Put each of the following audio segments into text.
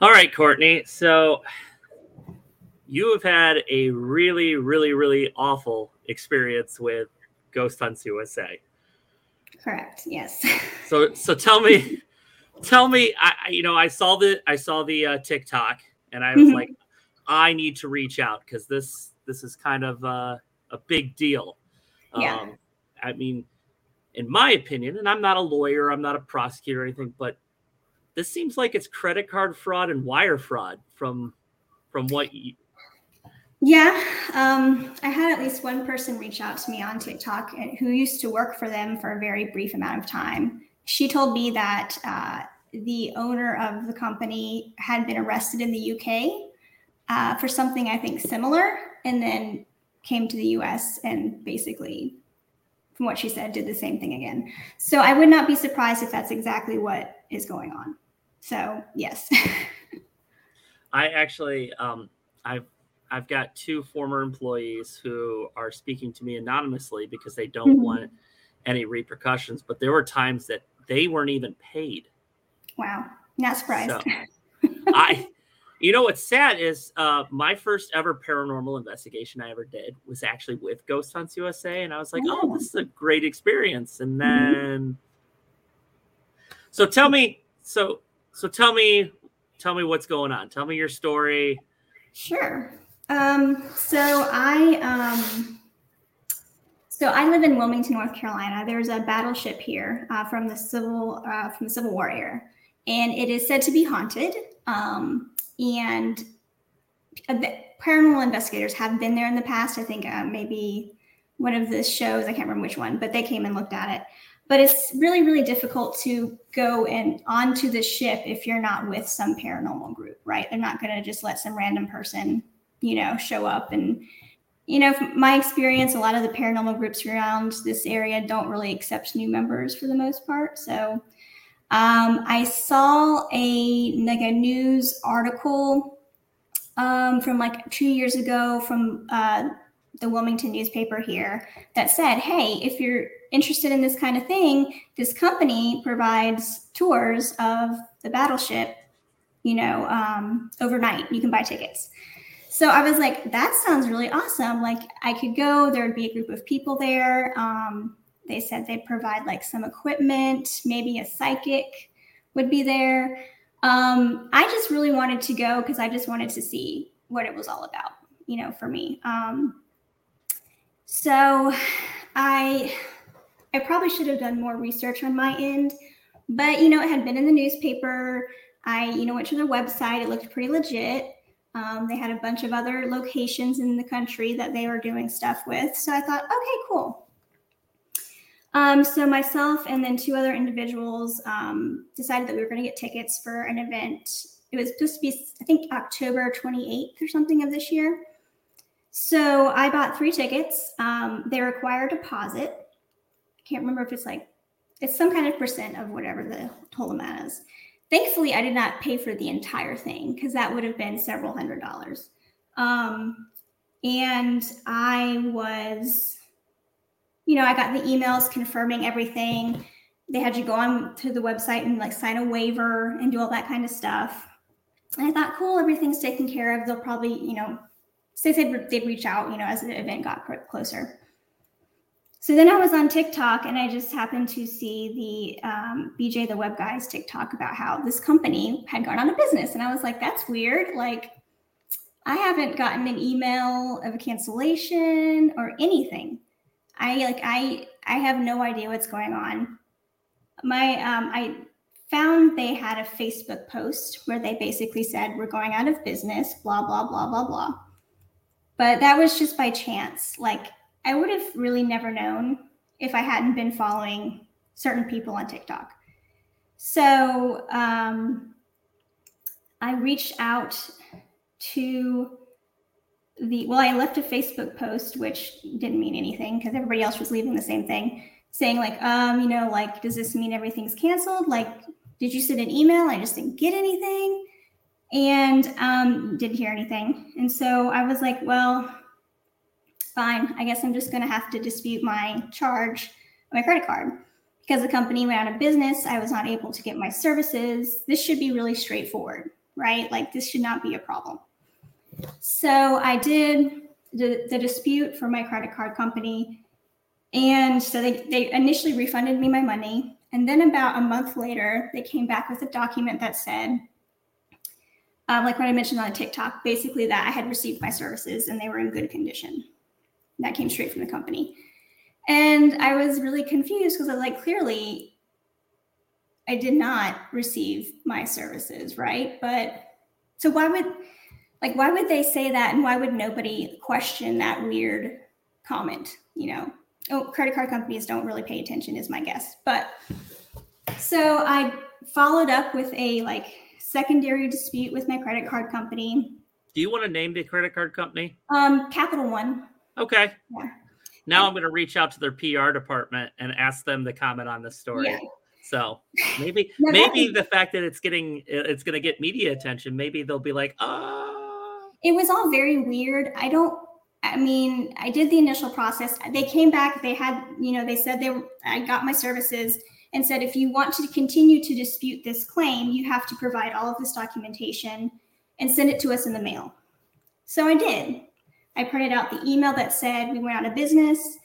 All right, Courtney. So you have had a really, really, really awful experience with Ghost Hunts USA. Correct. Yes. So, so tell me, tell me. I, you know, I saw the, I saw the uh, TikTok, and I was mm-hmm. like, I need to reach out because this, this is kind of uh, a big deal. Yeah. Um, I mean, in my opinion, and I'm not a lawyer, I'm not a prosecutor or anything, but this seems like it's credit card fraud and wire fraud from from what you, yeah, um, I had at least one person reach out to me on TikTok who used to work for them for a very brief amount of time. She told me that uh, the owner of the company had been arrested in the UK uh, for something I think similar, and then came to the US and basically, from what she said, did the same thing again. So I would not be surprised if that's exactly what is going on. So yes. I actually, um, I've I've got two former employees who are speaking to me anonymously because they don't mm-hmm. want any repercussions. But there were times that they weren't even paid. Wow, not surprised. So, I, you know, what's sad is uh, my first ever paranormal investigation I ever did was actually with Ghost Hunts USA, and I was like, oh, oh this is a great experience. And mm-hmm. then, mm-hmm. so tell me, so so tell me, tell me what's going on. Tell me your story. Sure. Um, so I um, so I live in Wilmington, North Carolina. There's a battleship here uh, from the civil uh, from the Civil War era, and it is said to be haunted. Um, and paranormal investigators have been there in the past. I think uh, maybe one of the shows I can't remember which one, but they came and looked at it. But it's really, really difficult to go and onto the ship if you're not with some paranormal group, right? They're not going to just let some random person you know, show up. And, you know, from my experience, a lot of the paranormal groups around this area don't really accept new members for the most part. So um, I saw a like a news article um, from like two years ago from uh, the Wilmington newspaper here that said, hey, if you're interested in this kind of thing, this company provides tours of the battleship, you know, um, overnight. You can buy tickets. So I was like, that sounds really awesome. Like I could go, there would be a group of people there. Um, they said they'd provide like some equipment, maybe a psychic would be there. Um, I just really wanted to go because I just wanted to see what it was all about, you know, for me. Um, so I I probably should have done more research on my end, but you know, it had been in the newspaper. I, you know, went to their website. It looked pretty legit. Um, they had a bunch of other locations in the country that they were doing stuff with. So I thought, okay, cool. Um, so myself and then two other individuals um, decided that we were going to get tickets for an event. It was supposed to be, I think, October 28th or something of this year. So I bought three tickets. Um, they require a deposit. Can't remember if it's like, it's some kind of percent of whatever the whole amount is. Thankfully, I did not pay for the entire thing because that would have been several hundred dollars. Um, and I was, you know, I got the emails confirming everything. They had you go on to the website and like sign a waiver and do all that kind of stuff. And I thought, cool, everything's taken care of. They'll probably, you know, say they'd, they'd reach out, you know, as the event got closer. So then I was on TikTok and I just happened to see the um, BJ the Web Guy's TikTok about how this company had gone out of business. And I was like, that's weird. Like, I haven't gotten an email of a cancellation or anything. I like I I have no idea what's going on. My um I found they had a Facebook post where they basically said we're going out of business, blah blah blah blah blah. But that was just by chance. Like I would have really never known if I hadn't been following certain people on TikTok. So um, I reached out to the, well, I left a Facebook post, which didn't mean anything because everybody else was leaving the same thing, saying, like, um, you know, like, does this mean everything's canceled? Like, did you send an email? I just didn't get anything and um, didn't hear anything. And so I was like, well, fine. I guess I'm just going to have to dispute my charge, my credit card. Because the company went out of business, I was not able to get my services. This should be really straightforward. right? Like this should not be a problem. So I did the, the dispute for my credit card company. And so they, they initially refunded me my money. And then about a month later, they came back with a document that said, um, like what I mentioned on TikTok, basically that I had received my services and they were in good condition. That came straight from the company. And I was really confused because I was like, clearly, I did not receive my services, right? But so why would like why would they say that and why would nobody question that weird comment, you know? Oh, credit card companies don't really pay attention is my guess. But so I followed up with a like secondary dispute with my credit card company. Do you want to name the credit card company? Um, Capital One. Okay. Yeah. Now I'm going to reach out to their PR department and ask them to comment on this story. Yeah. So maybe no, maybe the fact that it's getting it's going to get media attention, maybe they'll be like, "Ah." It was all very weird. I don't I mean, I did the initial process. They came back, they had, you know, they said they were, I got my services and said if you want to continue to dispute this claim, you have to provide all of this documentation and send it to us in the mail. So I did. I printed out the email that said we went out of business.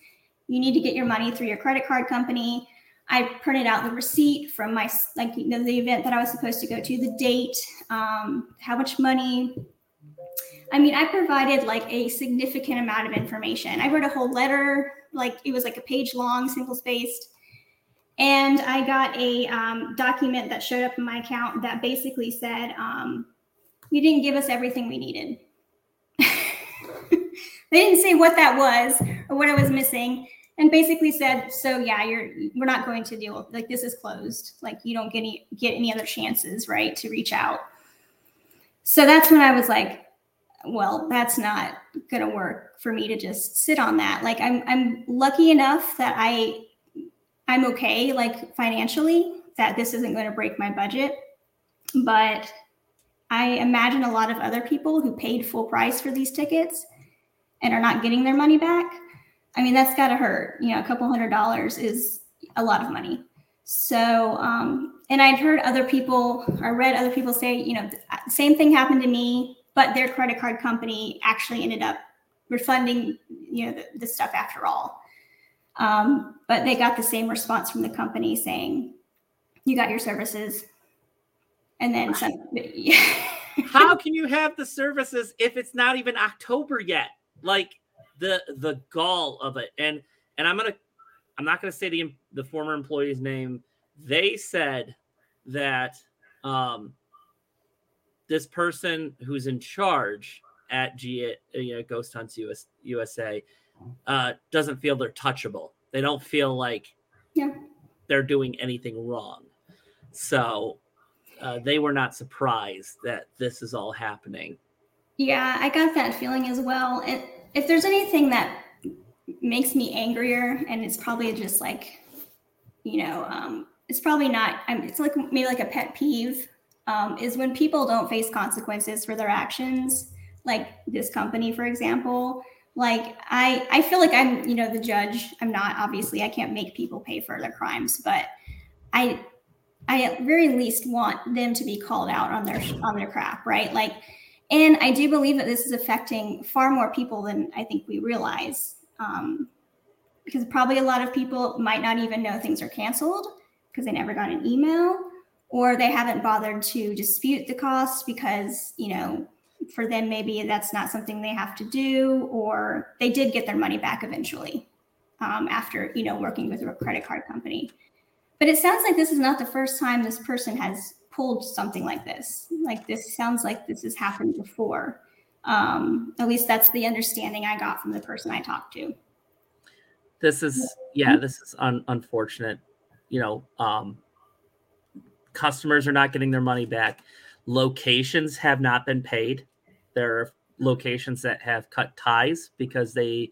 You need to get your money through your credit card company. I printed out the receipt from my like you know, the event that I was supposed to go to, the date, um, how much money. I mean, I provided like a significant amount of information. I wrote a whole letter, like it was like a page long, single spaced. And I got a um, document that showed up in my account that basically said, um, you didn't give us everything we needed. They didn't say what that was or what I was missing, and basically said, "So yeah, you're we're not going to deal like this is closed. Like you don't get any get any other chances, right, to reach out." So that's when I was like, "Well, that's not going to work for me to just sit on that. Like I'm I'm lucky enough that I I'm okay like financially that this isn't going to break my budget, but I imagine a lot of other people who paid full price for these tickets and are not getting their money back. I mean, that's got to hurt. You know, a couple hundred dollars is a lot of money. So, um, and I'd heard other people or read other people say, you know, same thing happened to me, but their credit card company actually ended up refunding, you know, the, the stuff after all. Um, but they got the same response from the company saying, you got your services and then some. How can you have the services if it's not even October yet? Like the the gall of it, and and I'm gonna I'm not gonna say the the former employee's name. They said that um, this person who's in charge at G you know Ghost Hunts US, USA uh, doesn't feel they're touchable. They don't feel like yeah. they're doing anything wrong. So uh, they were not surprised that this is all happening. Yeah, I got that feeling as well. And if there's anything that makes me angrier, and it's probably just like, you know, um, it's probably not. I'm, it's like maybe like a pet peeve um, is when people don't face consequences for their actions, like this company, for example. Like I, I feel like I'm, you know, the judge. I'm not obviously. I can't make people pay for their crimes, but I I at very least want them to be called out on their on their crap, right? Like, and I do believe that this is affecting far more people than I think we realize, um, because probably a lot of people might not even know things are canceled because they never got an email, or they haven't bothered to dispute the cost because you know for them maybe that's not something they have to do, or they did get their money back eventually um, after you know working with a credit card company. But it sounds like this is not the first time this person has pulled something like this. Like this sounds like this has happened before. Um, at least that's the understanding I got from the person I talked to. This is yeah, this is un- unfortunate. You know, um, customers are not getting their money back. Locations have not been paid. There are locations that have cut ties because they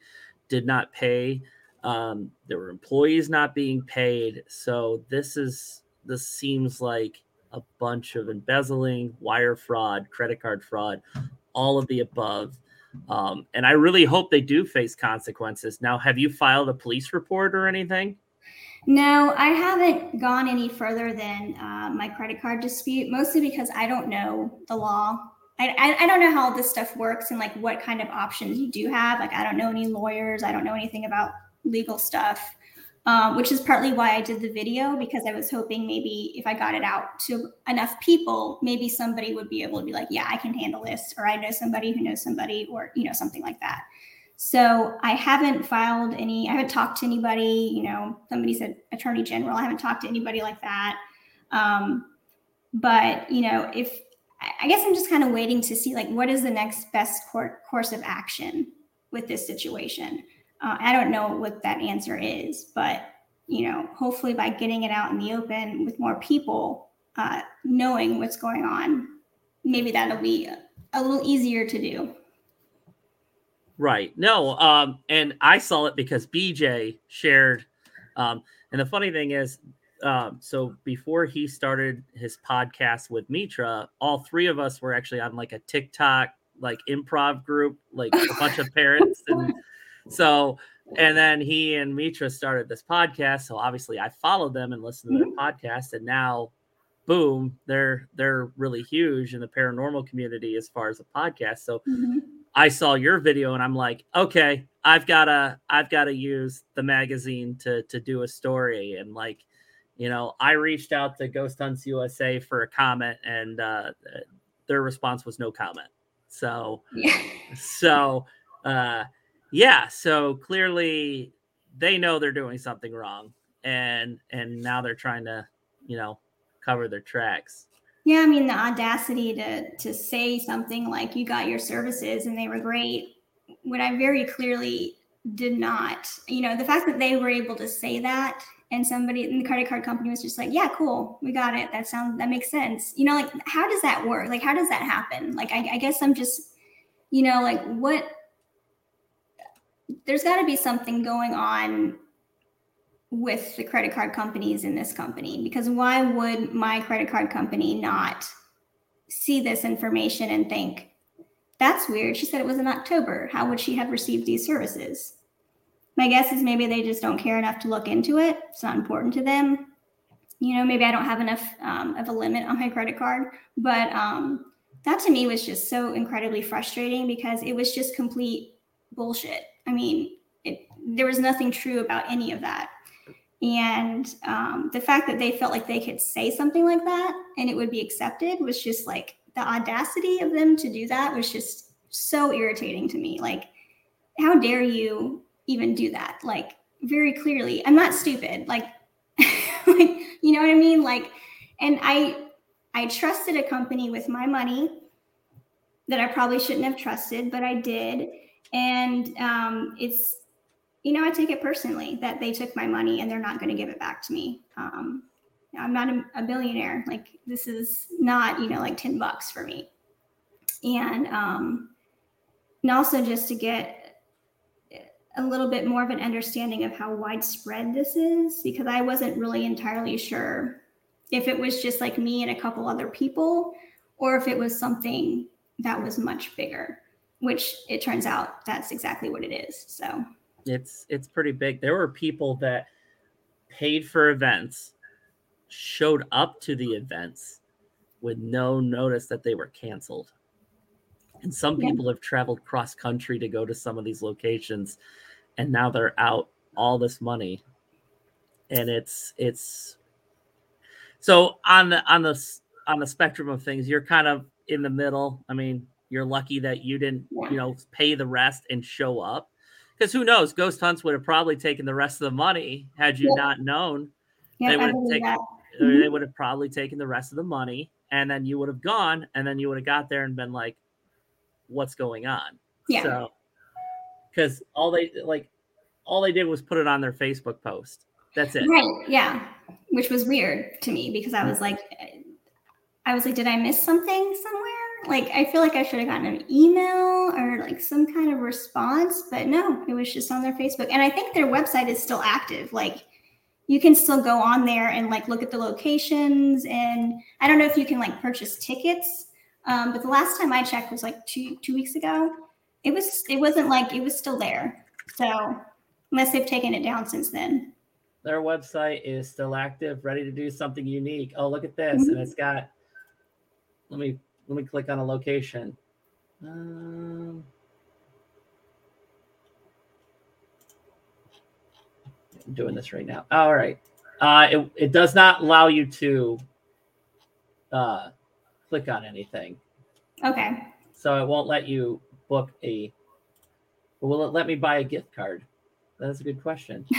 did not pay um, there were employees not being paid. So this is this seems like a bunch of embezzling, wire fraud, credit card fraud, all of the above. Um, and I really hope they do face consequences. Now, have you filed a police report or anything? No, I haven't gone any further than uh, my credit card dispute, mostly because I don't know the law. I, I, I don't know how this stuff works and like what kind of options you do have. Like, I don't know any lawyers. I don't know anything about legal stuff, um, which is partly why I did the video because I was hoping maybe if I got it out to enough people, maybe somebody would be able to be like, yeah, I can handle this, or I know somebody who knows somebody, or, you know, something like that. So I haven't filed any, I haven't talked to anybody, you know, somebody said attorney general. I haven't talked to anybody like that. Um, but, you know, if, I guess I'm just kind of waiting to see like what is the next best court course of action with this situation. Uh, I don't know what that answer is, but you know, hopefully by getting it out in the open with more people uh, knowing what's going on, maybe that'll be a, little easier to do. Right. No. Um, and I saw it because BJ shared. Um, and the funny thing is, um, so before he started his podcast with Mitra, all three of us were actually on like a TikTok like improv group, like a bunch of parents, and so and then he and Mitra started this podcast. So obviously, I followed them and listened to their mm-hmm. podcast, and now, boom, they're they're really huge in the paranormal community as far as a podcast. So. Mm-hmm I saw your video and I'm like, okay, I've gotta I've gotta use the magazine to to do a story. And like, you know, I reached out to Ghost Hunts USA for a comment and uh their response was no comment. So so uh yeah, so clearly they know they're doing something wrong and and now they're trying to, you know, cover their tracks. Yeah, I mean the audacity to to say something like you got your services and they were great when I very clearly did not. You know, the fact that they were able to say that and somebody in the credit card company was just like, "Yeah, cool, we got it. That sounds that makes sense." You know, like how does that work? Like how does that happen? Like I, I guess I'm just, you know, like what. There's got to be something going on with the credit card companies in this company because why would my credit card company not see this information and think that's weird she said it was in october how would she have received these services? My guess is maybe they just don't care enough to look into it it's not important to them. You know maybe i don't have enough um, of a limit on my credit card but um, that to me was just so incredibly frustrating because it was just complete bullshit i mean it, there was nothing true about any of that and um, the fact that they felt like they could say something like that and it would be accepted was just like the audacity of them to do that was just so irritating to me. Like, how dare you even do that? Like, very clearly, I'm not stupid. Like, like you know what I mean? Like, and I I trusted a company with my money that I probably shouldn't have trusted, but I did. And um, it's you know, I take it personally that they took my money and they're not going to give it back to me. Um, I'm not a, a, billionaire. Like this is not, you know, like 10 bucks for me. And, um, and also just to get a little bit more of an understanding of how widespread this is, because I wasn't really entirely sure if it was just like me and a couple other people, or if it was something that was much bigger, which it turns out that's exactly what it is. So it's it's pretty big. There were people that paid for events, showed up to the events with no notice that they were canceled. And some yeah. people have traveled cross country to go to some of these locations and now they're out all this money. And it's it's so on the on the on the spectrum of things, you're kind of in the middle. I mean, you're lucky that you didn't, you know, pay the rest and show up because who knows? Ghost Hunts would have probably taken the rest of the money had you not known. they would have taken. Mm-hmm. They would have probably taken the rest of the money, and then you would have gone, and then you would have got there and been like, "What's going on?" Yeah. So, because all they like, all they did was put it on their Facebook post. That's it. Right. Yeah. Which was weird to me because I was like, I was like, did I miss something somewhere? Like, I feel like I should have gotten an email or like some kind of response, but no, it was just on their Facebook. And I think their website is still active. Like, you can still go on there and like look at the locations. And I don't know if you can like purchase tickets, um, but the last time I checked was like two two weeks ago. It was it wasn't like it was still there. So unless they've taken it down since then. their website is still active, ready to do something unique. Oh, look at this. Mm-hmm. And it's got let me let me click on a location. Um, I'm doing this right now. All right. Uh, it, it does not allow you to uh, click on anything. Okay. So it won't let you book a. Will it let me buy a gift card? That's a good question.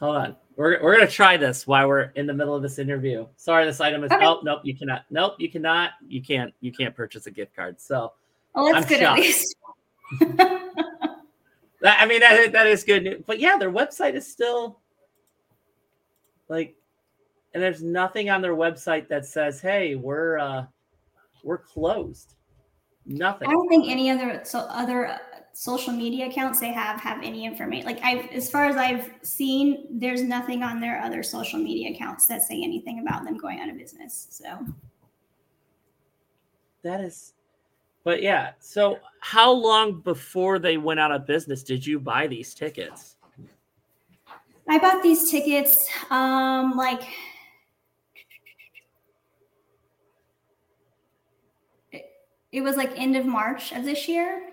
Hold on. We're, we're gonna try this while we're in the middle of this interview. Sorry, this item is. Okay. Oh nope, you cannot. Nope, you cannot. You can't. You can't purchase a gift card. So. Well, that's I'm good shocked. at least. I mean that that is good news. But yeah, their website is still like, and there's nothing on their website that says, "Hey, we're uh, we're closed." Nothing. I don't think any other so other social media accounts they have have any information. Like I've, as far as I've seen, there's nothing on their other social media accounts that say anything about them going out of business. So that is but yeah, so how long before they went out of business did you buy these tickets? I bought these tickets um like it was like end of March of this year.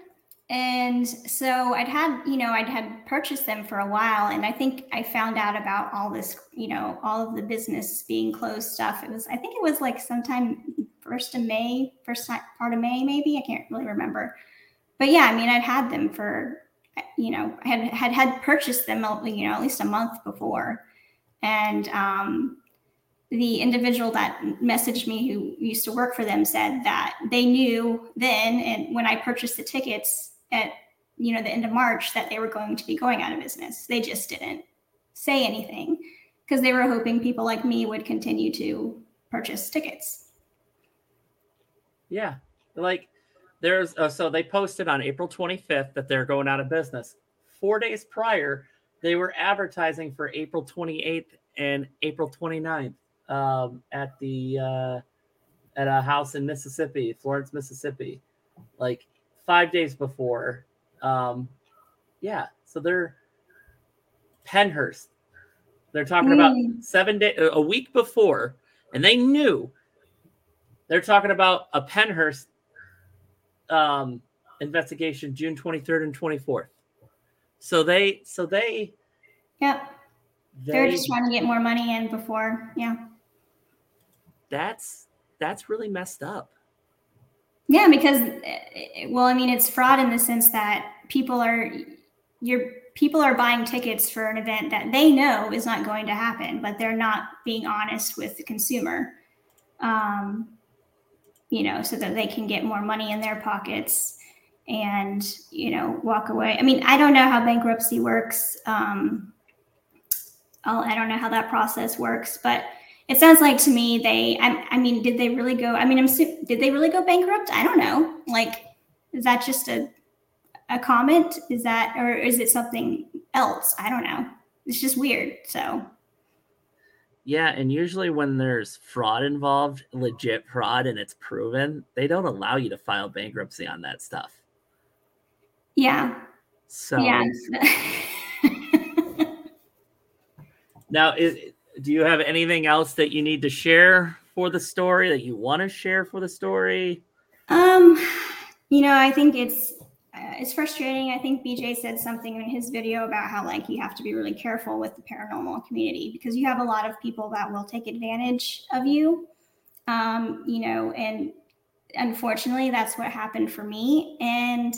And so I'd had, you know, I'd had purchased them for a while. And I think I found out about all this, you know, all of the business being closed stuff. It was, I think it was like sometime first of May, first part of May, maybe. I can't really remember. But yeah, I mean, I'd had them for, you know, I had had had purchased them, you know, at least a month before, and um, the individual that messaged me who used to work for them said that they knew then, and when I purchased the tickets at you know the end of March, that they were going to be going out of business. They just didn't say anything because they were hoping people like me would continue to purchase tickets. Yeah. Like there's uh, so they posted on April 25th that they're going out of business. 4 days prior, they were advertising for April 28th and April 29th um, at the uh, at a house in Mississippi, Florence, Mississippi. Like 5 days before. Um, yeah, so they're Pennhurst. They're talking mm. about 7 day a week before and they knew they're talking about a Pennhurst um, investigation June 23rd and 24th. So they, so they, yep. They, They're just trying to get more money in before, yeah. That's that's really messed up. Yeah, because eh, well, I mean, it's fraud in the sense that people are your people are buying tickets for an event that they know is not going to happen, but they're not being honest with the consumer. Um, you know, so that they can get more money in their pockets and, you know, walk away. I mean, I don't know how bankruptcy works. Um, I'll, I don't know how that process works, but it sounds like to me they, I, I mean, did they really go, I mean, I'm, did they really go bankrupt? I don't know. Like, is that just a, a comment? Is that, or is it something else? I don't know. It's just weird. So yeah, and usually when there's fraud involved, legit fraud, and it's proven, they don't allow you to file bankruptcy on that stuff. Yeah. So. Yeah. now, is, do you have anything else that you need to share for the story that you want to share for the story? Um, you know, I think it's uh, it's frustrating. I think BJ said something in his video about how like you have to be really careful with the paranormal community because you have a lot of people that will take advantage of you. Um, you know, and unfortunately, that's what happened for me. And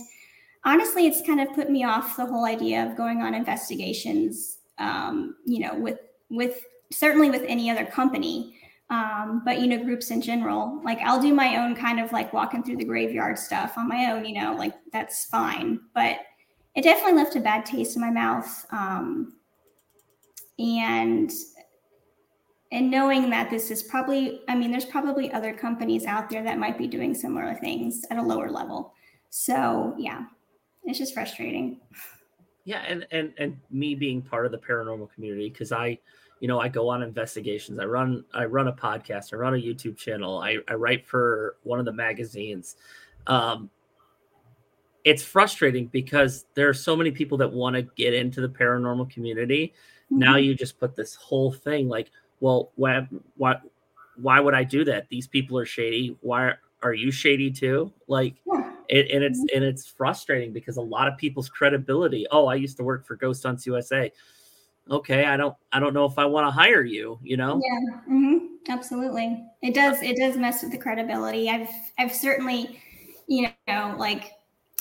honestly, it's kind of put me off the whole idea of going on investigations. Um, you know, with with certainly with any other company um, but you know groups in general like i'll do my own kind of like walking through the graveyard stuff on my own you know like that's fine. But it definitely left a bad taste in my mouth um, and and knowing that this is probably i mean there's probably other companies out there that might be doing similar things at a lower level. So yeah it's just frustrating. Yeah and and and me being part of the paranormal community because i you know i go on investigations i run i run a podcast i run a youtube channel i, I write for one of the magazines um, it's frustrating because there are so many people that want to get into the paranormal community. Mm-hmm. Now you just put this whole thing like, well, why, why, why would I do that? These people are shady. Why are you shady too? Like, yeah. it, and it's mm-hmm. and it's frustrating because a lot of people's credibility. Oh, I used to work for Ghost Hunts USA. Okay, I don't I don't know if I want to hire you. You know? Yeah, mm-hmm. absolutely. It does it does mess with the credibility. I've I've certainly, you know, like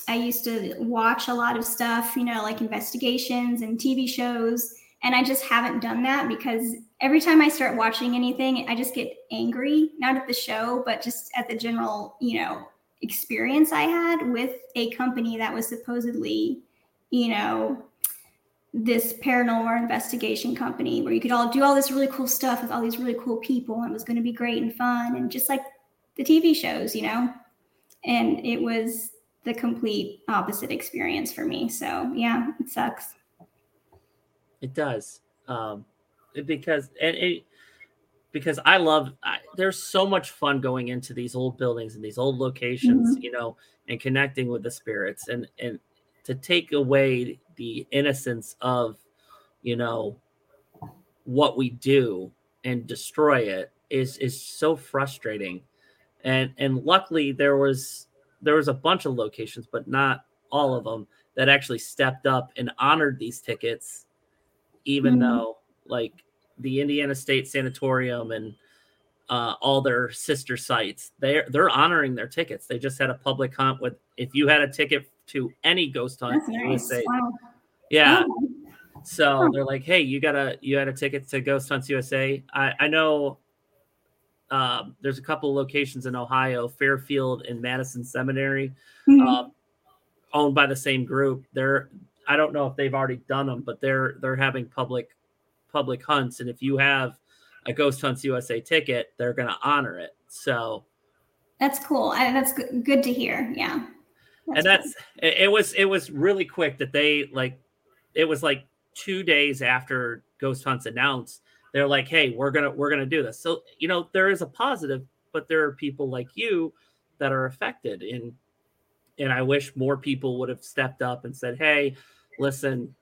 I used to watch a lot of stuff, you know, like investigations and TV shows. And I just haven't done that because every time I start watching anything, I just get angry, not at the show, but just at the general, you know, experience I had with a company that was supposedly, you know, this paranormal investigation company where you could all do all this really cool stuff with all these really cool people and it was going to be great and fun and just like the TV shows, you know. And it was the complete opposite experience for me. So yeah, it sucks. It does. Um, because and it, because I love I, there's so much fun going into these old buildings and these old locations, mm-hmm. you know, and connecting with the spirits and and to take away the innocence of, you know, what we do and destroy it is is so frustrating. And and luckily there was there was a bunch of locations, but not all of them that actually stepped up and honored these tickets, even mm-hmm. though like the Indiana State Sanatorium and uh, all their sister sites, they're they're honoring their tickets. They just had a public hunt with if you had a ticket to any ghost hunt, nice. wow. yeah. Oh. So they're like, hey, you got a you had a ticket to Ghost Hunts USA. I, I know um, there's a couple locations in Ohio, Fairfield and Madison Seminary, mm-hmm. um, owned by the same group. They're I don't know if they've already done them, but they're they're having public public hunts, and if you have a Ghost Hunts USA ticket, they're going to honor it. So that's cool. I, that's good, good to hear. Yeah, and that's it, it was it was really quick that they like it was like two days after Ghost Hunts announced they're like, hey, we're gonna we're gonna do this. So you know there is a positive, but there are people like you that are affected, and and I wish more people would have stepped up and said, hey, listen,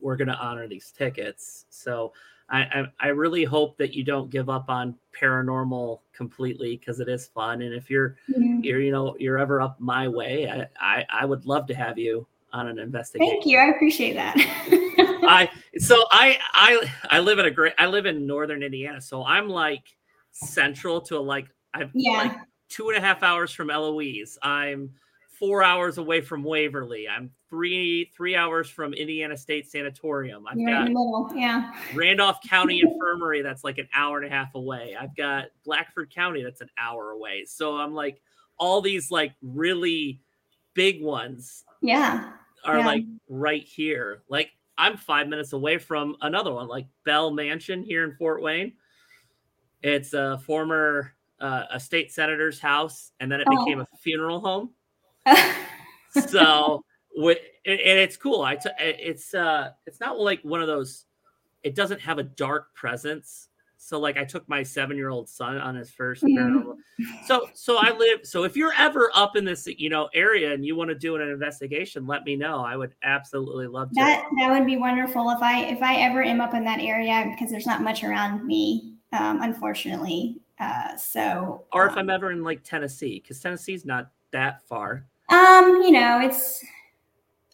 we're gonna honor these tickets. So. I, I, I really hope that you don't give up on paranormal completely because it is fun. And if you're, you're, you know, you're ever up my way, I, I, I would love to have you on an investigation. Thank you. I appreciate that. I so I I I live in a great I live in northern Indiana, so I'm like central to a, like I'm yeah. like two and a half hours from Eloise. I'm four hours away from Waverly. I'm three three hours from Indiana State Sanatorium. I've You're got in the middle. yeah Randolph County Infirmary that's like an hour and a half away. I've got Blackford County that's an hour away. So I'm like all these like really big ones. Yeah. Are yeah. like right here. Like I'm five minutes away from another one, like Bell Mansion here in Fort Wayne. It's a former uh, a state senator's house, and then it oh. became a funeral home. so, and it's cool. I t- it's uh, it's not like one of those. It doesn't have a dark presence so like I took my seven year old son on his 1st mm-hmm. So so I live. So if you're ever up in this you know area and you want to do an investigation, let me know. I would absolutely love to. That that would be wonderful if I if I ever am up in that area because there's not much around me, um, unfortunately. Uh, so or if um, I'm ever in like Tennessee, because Tennessee's not that far. Um, you know, it's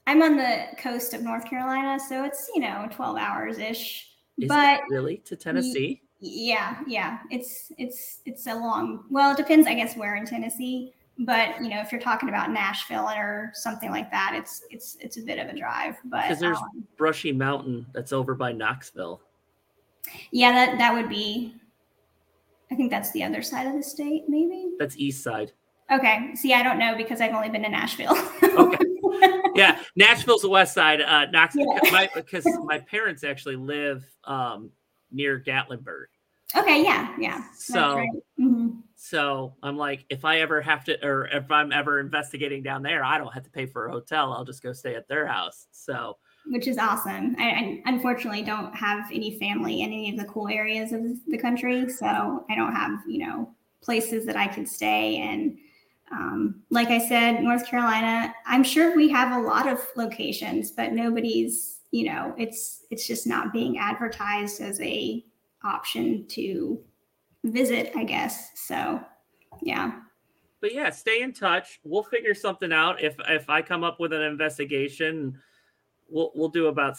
I'm on the coast of North Carolina, so it's you know 12 hours ish. But really to Tennessee? Yeah, yeah. It's it's it's a long. Well, it depends, I guess, where in Tennessee. But you know, if you're talking about Nashville or something like that, it's it's it's a bit of a drive. But because there's um, Brushy Mountain that's over by Knoxville. Yeah, that that would be. I think that's the other side of the state, maybe. That's east side. Okay. See, I don't know because I've only been to Nashville. okay. Yeah, Nashville's the west side. Uh, Knoxville, yeah. because my parents actually live um, near Gatlinburg. Okay, yeah, yeah. So, right. mm-hmm. so I'm like, if I ever have to, or if I'm ever investigating down there, I don't have to pay for a hotel. I'll just go stay at their house. So, which is awesome. I, I unfortunately don't have any family in any of the cool areas of the country, so I don't have you know places that I could stay and um, like I said, North Carolina, I'm sure we have a lot of locations, but nobody's, you know, it's it's just not being advertised as a option to visit, I guess. So, yeah. But yeah, stay in touch. We'll figure something out. If if I come up with an investigation, we'll we'll do about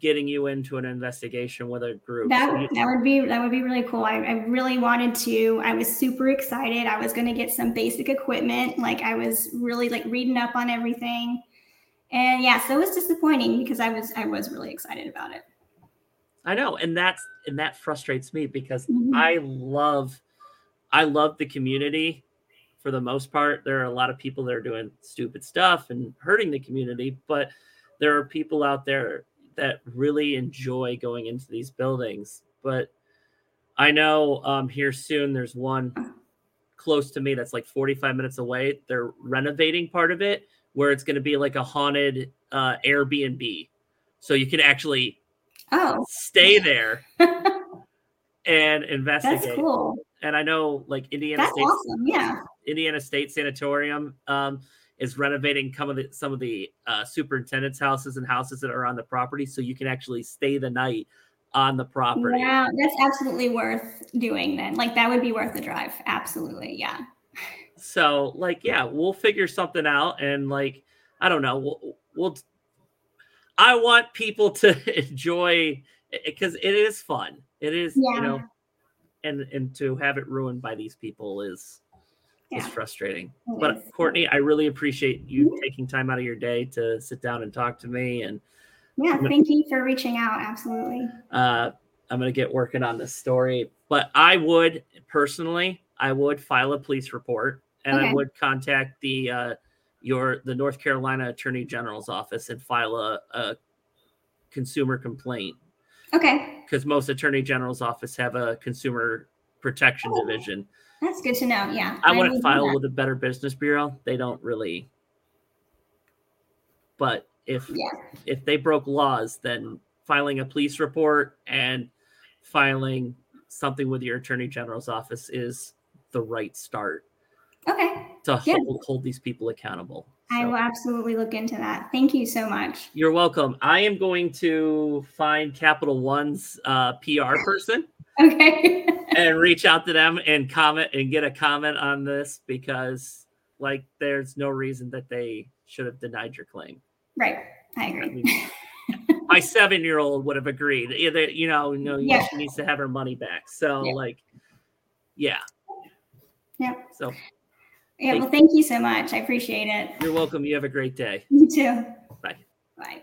getting you into an investigation with a group. That, that would be that would be really cool. I, I really wanted to. I was super excited. I was going to get some basic equipment. Like I was really like reading up on everything. And yeah, so it was disappointing because I was I was really excited about it. I know, and that's and that frustrates me because Mhm. I love I love the community for the most part. There are a lot of people that are doing stupid stuff and hurting the community, but there are people out there that really enjoy going into these buildings. But I know um, here soon there's one close to me that's like 45 minutes away. They're renovating part of it where it's going to be like a haunted uh, Airbnb. So you can actually Oh, stay there and investigate. that's cool. And I know like Indiana That's State awesome. Yeah. Indiana State Sanatorium um, is renovating some of the some of the uh, superintendent's houses and houses that are on the property, so you can actually stay the night on the property. Yeah, that's absolutely worth doing then. Like that would be worth the drive. Absolutely. Yeah. So like yeah, we'll figure something out, and like I don't know, we'll, we'll I want people to enjoy because it is fun. It is Yeah. you know, and and to have it ruined by these people is is Yeah. frustrating. it But is. Courtney, I really appreciate you Mhm. taking time out of your day to sit down and talk to me. And Yeah. gonna- Thank you for reaching out. Absolutely. uh, I'm gonna get working on this story. But I would personally, I would file a police report, and I would contact the uh, your the North Carolina Attorney General's office and file a, a consumer complaint Okay. because most Attorney General's office have a consumer protection Oh. division. That's good to know. Yeah. I will wouldn't file with the Better Business Bureau. They don't really. But if Yeah. if they broke laws, then filing a police report and filing something with your attorney general's office is the right start Okay. to Yeah. hold, hold these people accountable. I will absolutely look into that. Thank you so much. you're welcome. I am going to find Capital One's uh, PR person Okay. and reach out to them and comment and get a comment on this because, like, there's no reason that they should have denied your claim. right. I I agree. mean, my seven year old would have agreed. Either you know, you know, Yeah. she needs to have her money back. So Yeah. like, yeah. Yeah. So Yeah. Well, thank you so much. I appreciate it. you're welcome. You have a great day. You too. Bye. Bye.